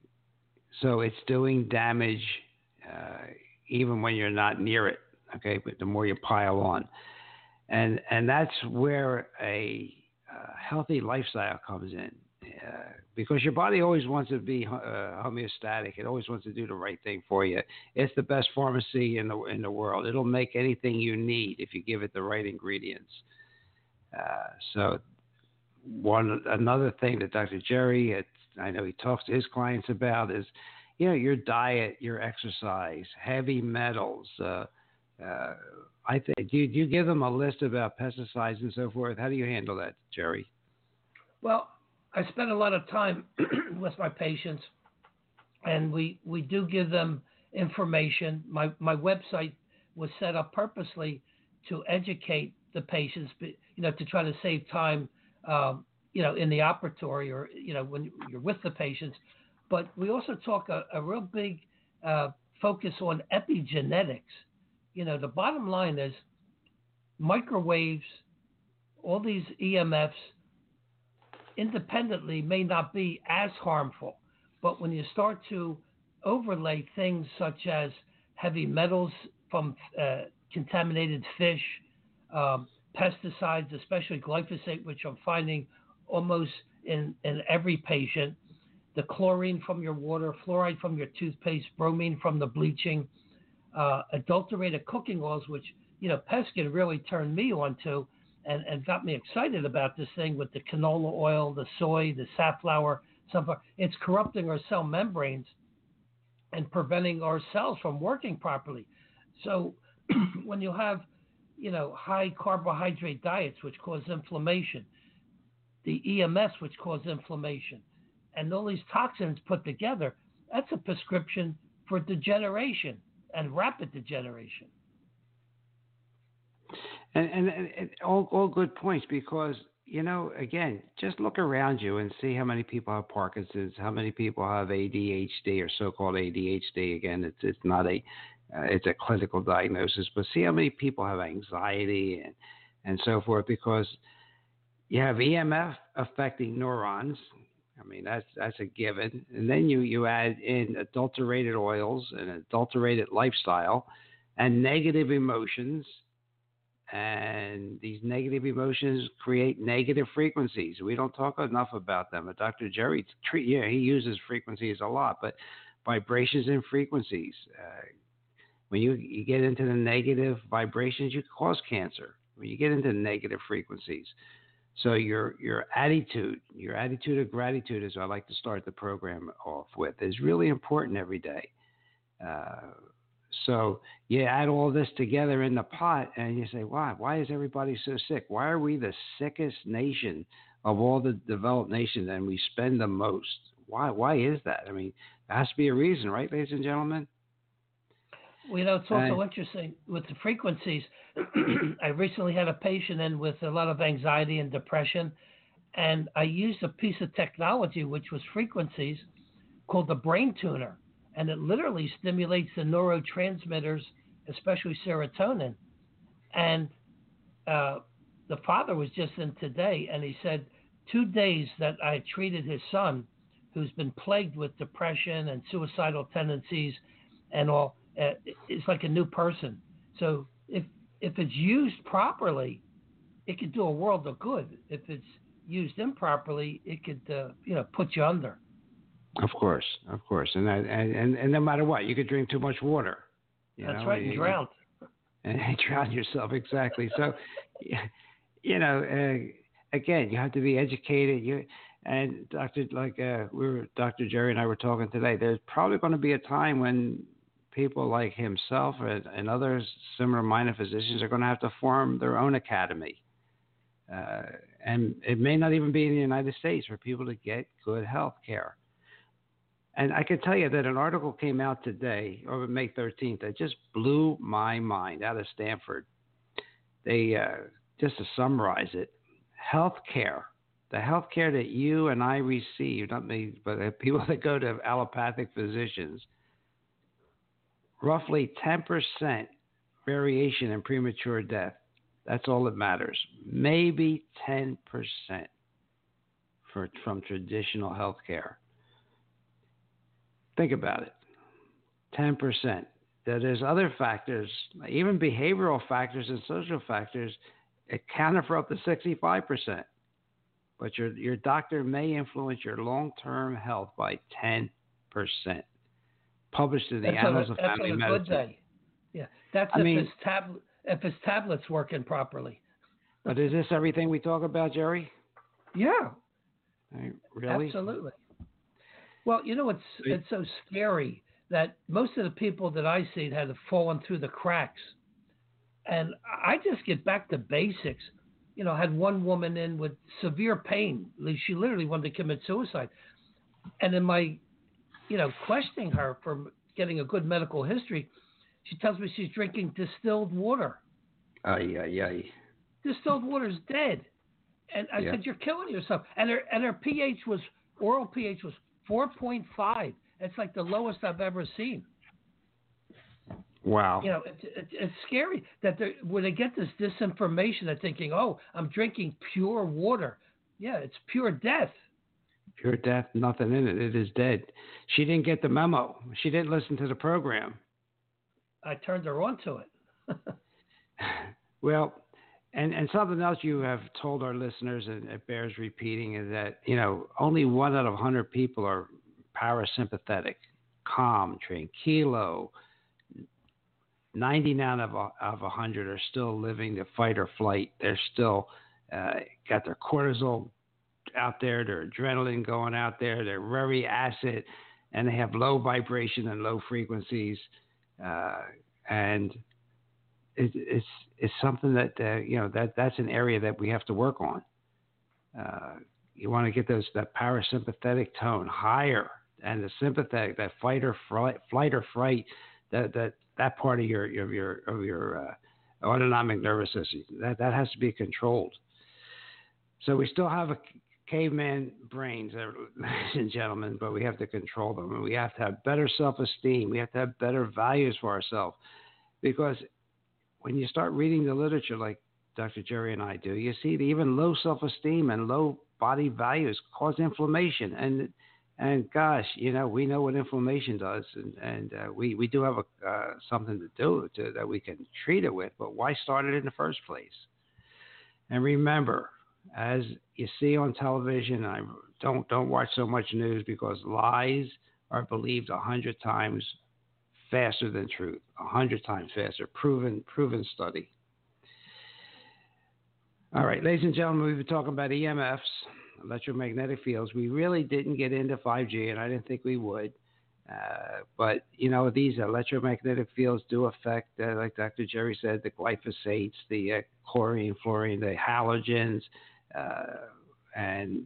so it's doing damage uh, even when you're not near it. Okay, but the more you pile on, and and that's where a uh, healthy lifestyle comes in. Uh, because your body always wants to be uh, homeostatic. It always wants to do the right thing for you. It's the best pharmacy in the in the world. It'll make anything you need if you give it the right ingredients. Uh, so, one another thing that Dr. Jerry, had, I know he talks to his clients about is, you know, your diet, your exercise, heavy metals. Uh, uh, I think do you, do you give them a list about pesticides and so forth? How do you handle that, Jerry? Well, I spend a lot of time with my patients, and we we do give them information. My my website was set up purposely to educate the patients, you know, to try to save time, um, you know, in the operatory or you know when you're with the patients. But we also talk a, a real big uh, focus on epigenetics. You know, the bottom line is microwaves, all these EMFs independently may not be as harmful, but when you start to overlay things such as heavy metals from uh, contaminated fish, um, pesticides, especially glyphosate, which I'm finding almost in, in every patient, the chlorine from your water, fluoride from your toothpaste, bromine from the bleaching, uh, adulterated cooking oils, which you know Peskin really turned me on to and, and got me excited about this thing with the canola oil, the soy, the safflower, sunflower. It's corrupting our cell membranes and preventing our cells from working properly. So when you have, you know, high carbohydrate diets which cause inflammation, the EMS which cause inflammation, and all these toxins put together, that's a prescription for degeneration and rapid degeneration. And, and, and all, all good points because you know, again, just look around you and see how many people have Parkinson's, how many people have ADHD or so-called ADHD. Again, it's it's not a uh, it's a clinical diagnosis, but see how many people have anxiety and and so forth because you have EMF affecting neurons. I mean that's that's a given, and then you you add in adulterated oils and adulterated lifestyle, and negative emotions and these negative emotions create negative frequencies. We don't talk enough about them. But Dr. Jerry, yeah, he uses frequencies a lot, but vibrations and frequencies. Uh, when you, you get into the negative vibrations, you cause cancer. When you get into negative frequencies, so your your attitude, your attitude of gratitude, as I like to start the program off with, is really important every day. Uh, so you add all this together in the pot and you say, why? Why is everybody so sick? Why are we the sickest nation of all the developed nations and we spend the most? Why? Why is that? I mean, there has to be a reason, right, ladies and gentlemen? Well, you know, it's also interesting with the frequencies. I recently had a patient in with a lot of anxiety and depression, and I used a piece of technology which was frequencies called the brain tuner and it literally stimulates the neurotransmitters, especially serotonin. And uh, the father was just in today, and he said two days that I treated his son, who's been plagued with depression and suicidal tendencies, and all. Uh, it's like a new person. So if if it's used properly, it could do a world of good. If it's used improperly, it could uh, you know put you under. Of course, of course, and and, and and no matter what, you could drink too much water. That's know, right, and drown. And drown yourself exactly. So, you know, uh, again, you have to be educated. You and Doctor, like uh, we were, Doctor Jerry and I were talking today. There's probably going to be a time when people like himself and, and other similar-minded physicians are going to have to form their own academy. Uh, and it may not even be in the United States for people to get good health care. And I can tell you that an article came out today, or May 13th, that just blew my mind out of Stanford. They, uh, just to summarize it, healthcare, the healthcare that you and I receive, not me, but people that go to allopathic physicians, roughly 10% variation in premature death. That's all that matters. Maybe 10% for, from traditional healthcare. Think about it 10%. There's other factors, even behavioral factors and social factors, accounted for up to 65%. But your, your doctor may influence your long term health by 10%. Published in the that's Annals a, of Family Medicine. Yeah, that's I if, mean, his tab- if his tablet's working properly. but is this everything we talk about, Jerry? Yeah. Really? Absolutely. Well, you know, it's it's so scary that most of the people that I see had fallen through the cracks, and I just get back to basics. You know, I had one woman in with severe pain. She literally wanted to commit suicide, and in my, you know, questioning her for getting a good medical history, she tells me she's drinking distilled water. Ay ay ay. Distilled water's dead, and I yeah. said you're killing yourself. And her and her pH was oral pH was 4.5. It's like the lowest I've ever seen. Wow. You know, it's, it's, it's scary that they when they get this disinformation, they're thinking, oh, I'm drinking pure water. Yeah, it's pure death. Pure death, nothing in it. It is dead. She didn't get the memo. She didn't listen to the program. I turned her on to it. well, and and something else you have told our listeners, and it bears repeating, is that you know only one out of hundred people are parasympathetic, calm, tranquilo. Ninety-nine of of hundred are still living the fight or flight. They're still uh, got their cortisol out there, their adrenaline going out there. They're very acid, and they have low vibration and low frequencies, uh, and it, it's it's something that uh, you know that that's an area that we have to work on. Uh, you want to get those that parasympathetic tone higher, and the sympathetic, that fight or flight, flight or fright, that that that part of your your your of your uh, autonomic nervous system that that has to be controlled. So we still have a caveman brains, uh, ladies and gentlemen, but we have to control them. We have to have better self esteem. We have to have better values for ourselves. Because when you start reading the literature like Dr. Jerry and I do, you see that even low self esteem and low body values cause inflammation. And and gosh, you know, we know what inflammation does, and, and uh, we, we do have a, uh, something to do to, that we can treat it with, but why start it in the first place? And remember, as you see on television, I don't don't watch so much news because lies are believed a hundred times faster than truth, a hundred times faster. Proven proven study. All right, ladies and gentlemen, we've been talking about EMFs, electromagnetic fields. We really didn't get into 5G, and I didn't think we would. Uh, but you know these electromagnetic fields do affect, uh, like Dr. Jerry said, the glyphosates, the uh, chlorine, fluorine, the halogens, and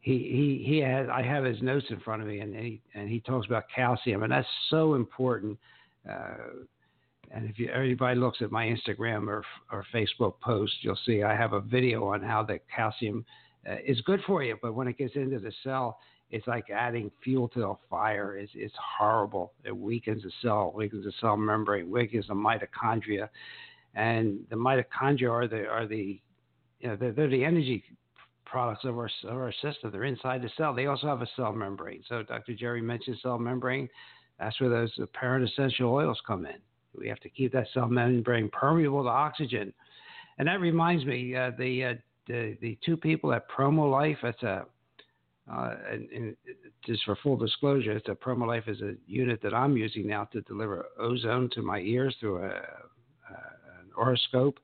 he he he has I have his notes in front of me, and he and he talks about calcium, and that's so important. Uh, and if you, everybody looks at my Instagram or or Facebook post, you'll see I have a video on how the calcium uh, is good for you, but when it gets into the cell, it's like adding fuel to a fire. It's, it's horrible. It weakens the cell, weakens the cell membrane, weakens the mitochondria, and the mitochondria are the are the you know, they're, they're the energy products of our, of our system. They're inside the cell. They also have a cell membrane. So Dr. Jerry mentioned cell membrane. That's where those apparent essential oils come in. We have to keep that cell membrane permeable to oxygen. And that reminds me, uh, the, uh, the the two people at Promo Life. That's a uh, and, and, just for full disclosure, it's a Promo Life is a unit that I'm using now to deliver ozone to my ears through a, a an oroscope.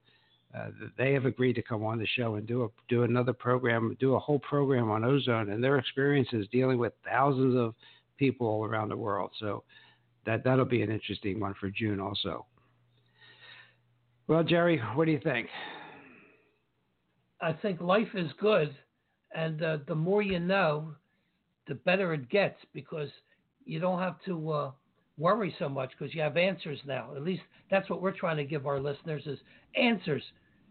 Uh, they have agreed to come on the show and do a do another program, do a whole program on ozone and their experiences dealing with thousands of people all around the world. So that that'll be an interesting one for June also. Well, Jerry, what do you think? I think life is good, and uh, the more you know, the better it gets because you don't have to uh, worry so much because you have answers now. At least that's what we're trying to give our listeners is answers,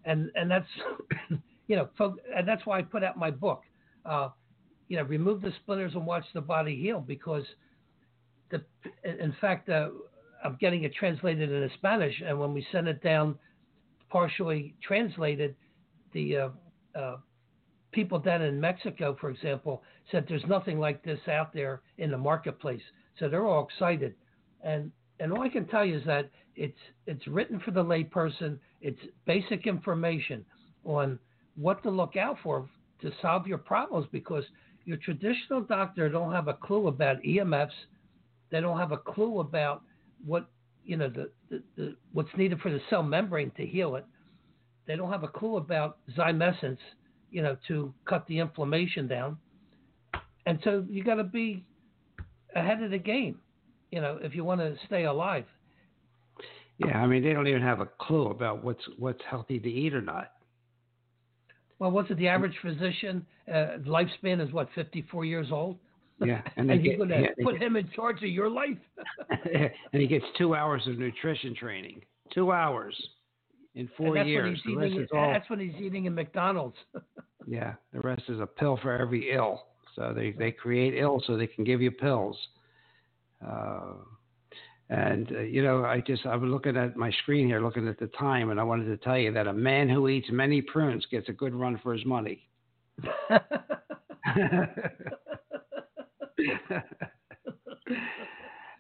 and and that's you know, and that's why I put out my book. Uh, you know, remove the splinters and watch the body heal because the in fact uh, I'm getting it translated into Spanish, and when we send it down partially translated, the uh, uh, people down in Mexico, for example, said there's nothing like this out there in the marketplace. So they're all excited, and and all I can tell you is that it's it's written for the layperson. It's basic information on what to look out for to solve your problems because your traditional doctor don't have a clue about EMFs. They don't have a clue about what you know the, the, the what's needed for the cell membrane to heal it. They don't have a clue about zymescence, you know, to cut the inflammation down. And so you got to be ahead of the game, you know, if you want to stay alive. Yeah, I mean, they don't even have a clue about what's what's healthy to eat or not. Well, what's it? The average physician uh, lifespan is what, 54 years old? Yeah, and, and you're going to yeah, put him in charge of your life. and he gets two hours of nutrition training. Two hours in four years. Eating, all, that's when he's eating in McDonald's. yeah, the rest is a pill for every ill. So they, they create ill so they can give you pills. Uh, and uh, you know, I just I was looking at my screen here, looking at the time, and I wanted to tell you that a man who eats many prunes gets a good run for his money.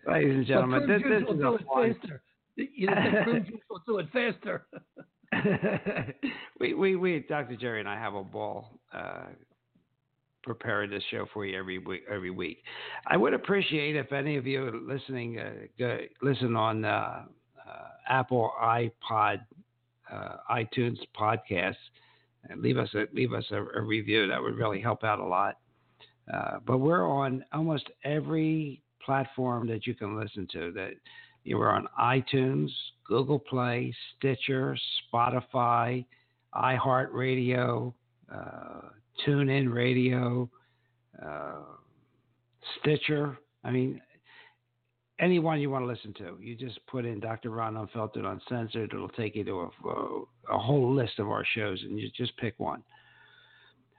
Ladies and gentlemen, this, this is a fun. You know, prunes will do it faster. we, we, we, Dr. Jerry and I have a ball uh, preparing this show for you every week. Every week, I would appreciate if any of you listening uh, go, listen on uh, uh Apple iPod, uh, iTunes podcasts, and leave us a leave us a, a, review. That would really help out a lot. Uh, but we're on almost every platform that you can listen to. That you were on iTunes, Google Play, Stitcher, Spotify, iHeartRadio, uh, TuneIn Radio, uh, Stitcher. I mean, anyone you want to listen to. You just put in Dr. Ron Unfiltered Uncensored. It'll take you to a, a, whole list of our shows, and you just pick one.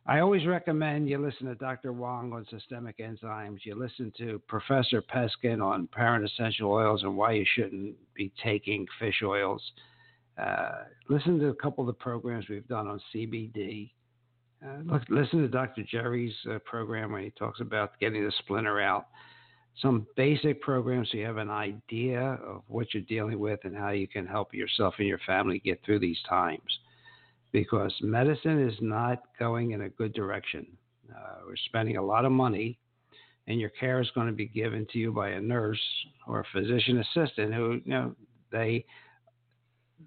I always recommend you listen to Dr. Wong on systemic enzymes. You listen to Professor Peskin on parent essential oils and why you shouldn't be taking fish oils. Uh, listen to a couple of the programs we've done on CBD. Uh, look, listen to Dr. Jerry's uh, program when he talks about getting the splinter out. Some basic programs so you have an idea of what you're dealing with and how you can help yourself and your family get through these times because medicine is not going in a good direction. Uh, we're spending a lot of money, and your care is going to be given to you by a nurse or a physician assistant who, you know, they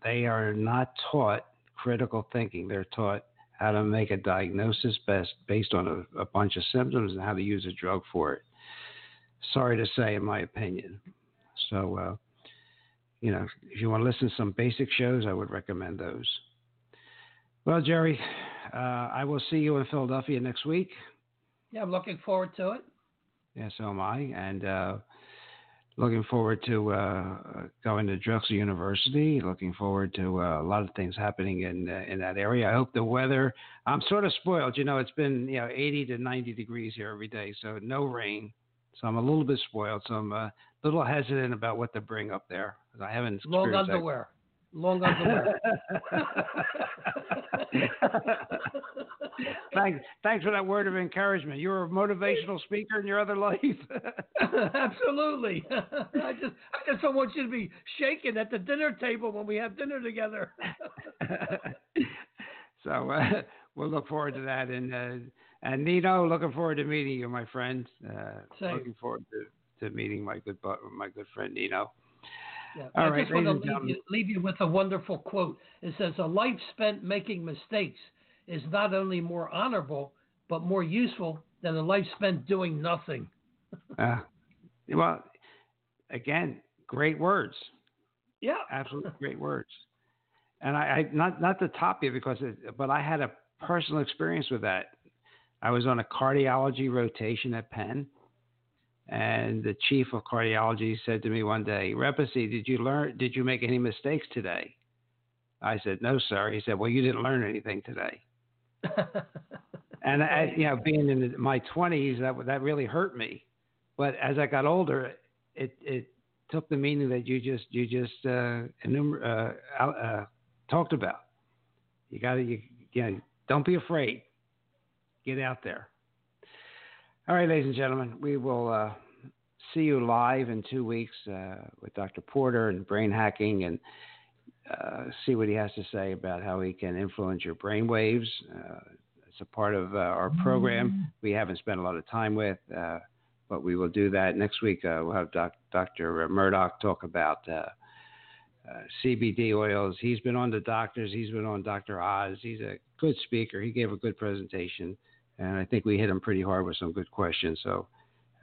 they are not taught critical thinking. They're taught how to make a diagnosis best based on a, a bunch of symptoms and how to use a drug for it. Sorry to say, in my opinion. So, uh, you know, if you want to listen to some basic shows, I would recommend those. Well, Jerry, uh, I will see you in Philadelphia next week. Yeah, I'm looking forward to it. Yeah, so am I. And uh, looking forward to uh, going to Drexel University. Looking forward to uh, a lot of things happening in uh, in that area. I hope the weather. I'm sort of spoiled. You know, it's been you know 80 to 90 degrees here every day, so no rain. So I'm a little bit spoiled. So I'm a little hesitant about what to bring up there. I haven't long underwear. That. Long underwear. thanks, thanks for that word of encouragement. You're a motivational speaker in your other life. Absolutely. I just, I just don't want you to be shaking at the dinner table when we have dinner together. so uh, we'll look forward to that, and uh, and Nino, looking forward to meeting you, my friend. Uh, looking forward to, to meeting my good my good friend Nino. Yeah. All I right, just want to leave you, leave you with a wonderful quote. It says, "A life spent making mistakes is not only more honorable, but more useful than a life spent doing nothing." uh, well, again, great words. Yeah, absolutely great words. And I, I not not to top you because, it, but I had a personal experience with that. I was on a cardiology rotation at Penn and the chief of cardiology said to me one day, Repacy, did you learn? Did you make any mistakes today? I said, No, sir. He said, Well, you didn't learn anything today. and I, you know, being in my twenties, that that really hurt me. But as I got older, it it took the meaning that you just you just uh, enumer- uh, uh, talked about. You got to you, you know, don't be afraid. Get out there. All right, ladies and gentlemen, we will uh, see you live in two weeks uh, with Dr. Porter and brain hacking and uh, see what he has to say about how he can influence your brain waves. Uh, it's a part of uh, our program mm-hmm. we haven't spent a lot of time with, uh, but we will do that next week. we'll have doc- Dr. Murdoch talk about. CBD oils. He's been on the doctors. He's been on Dr. Oz. He's a good speaker. He gave a good presentation and I think we hit them pretty hard with some good questions. So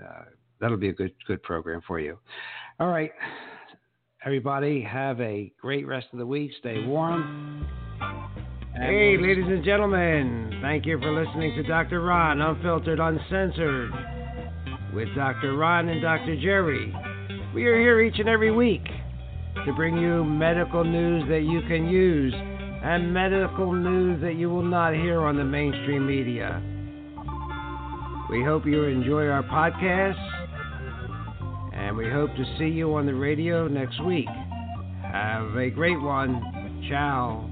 uh, that'll be a good good program for you. All right, everybody, have a great rest of the week. Stay warm. Hey, ladies and gentlemen, thank you for listening to Dr. Ron, Unfiltered, Uncensored, with Dr. Ron and Dr. Jerry. We are here each and every week to bring you medical news that you can use and medical news that you will not hear on the mainstream media. We hope you enjoy our podcast, and we hope to see you on the radio next week. Have a great one. Ciao.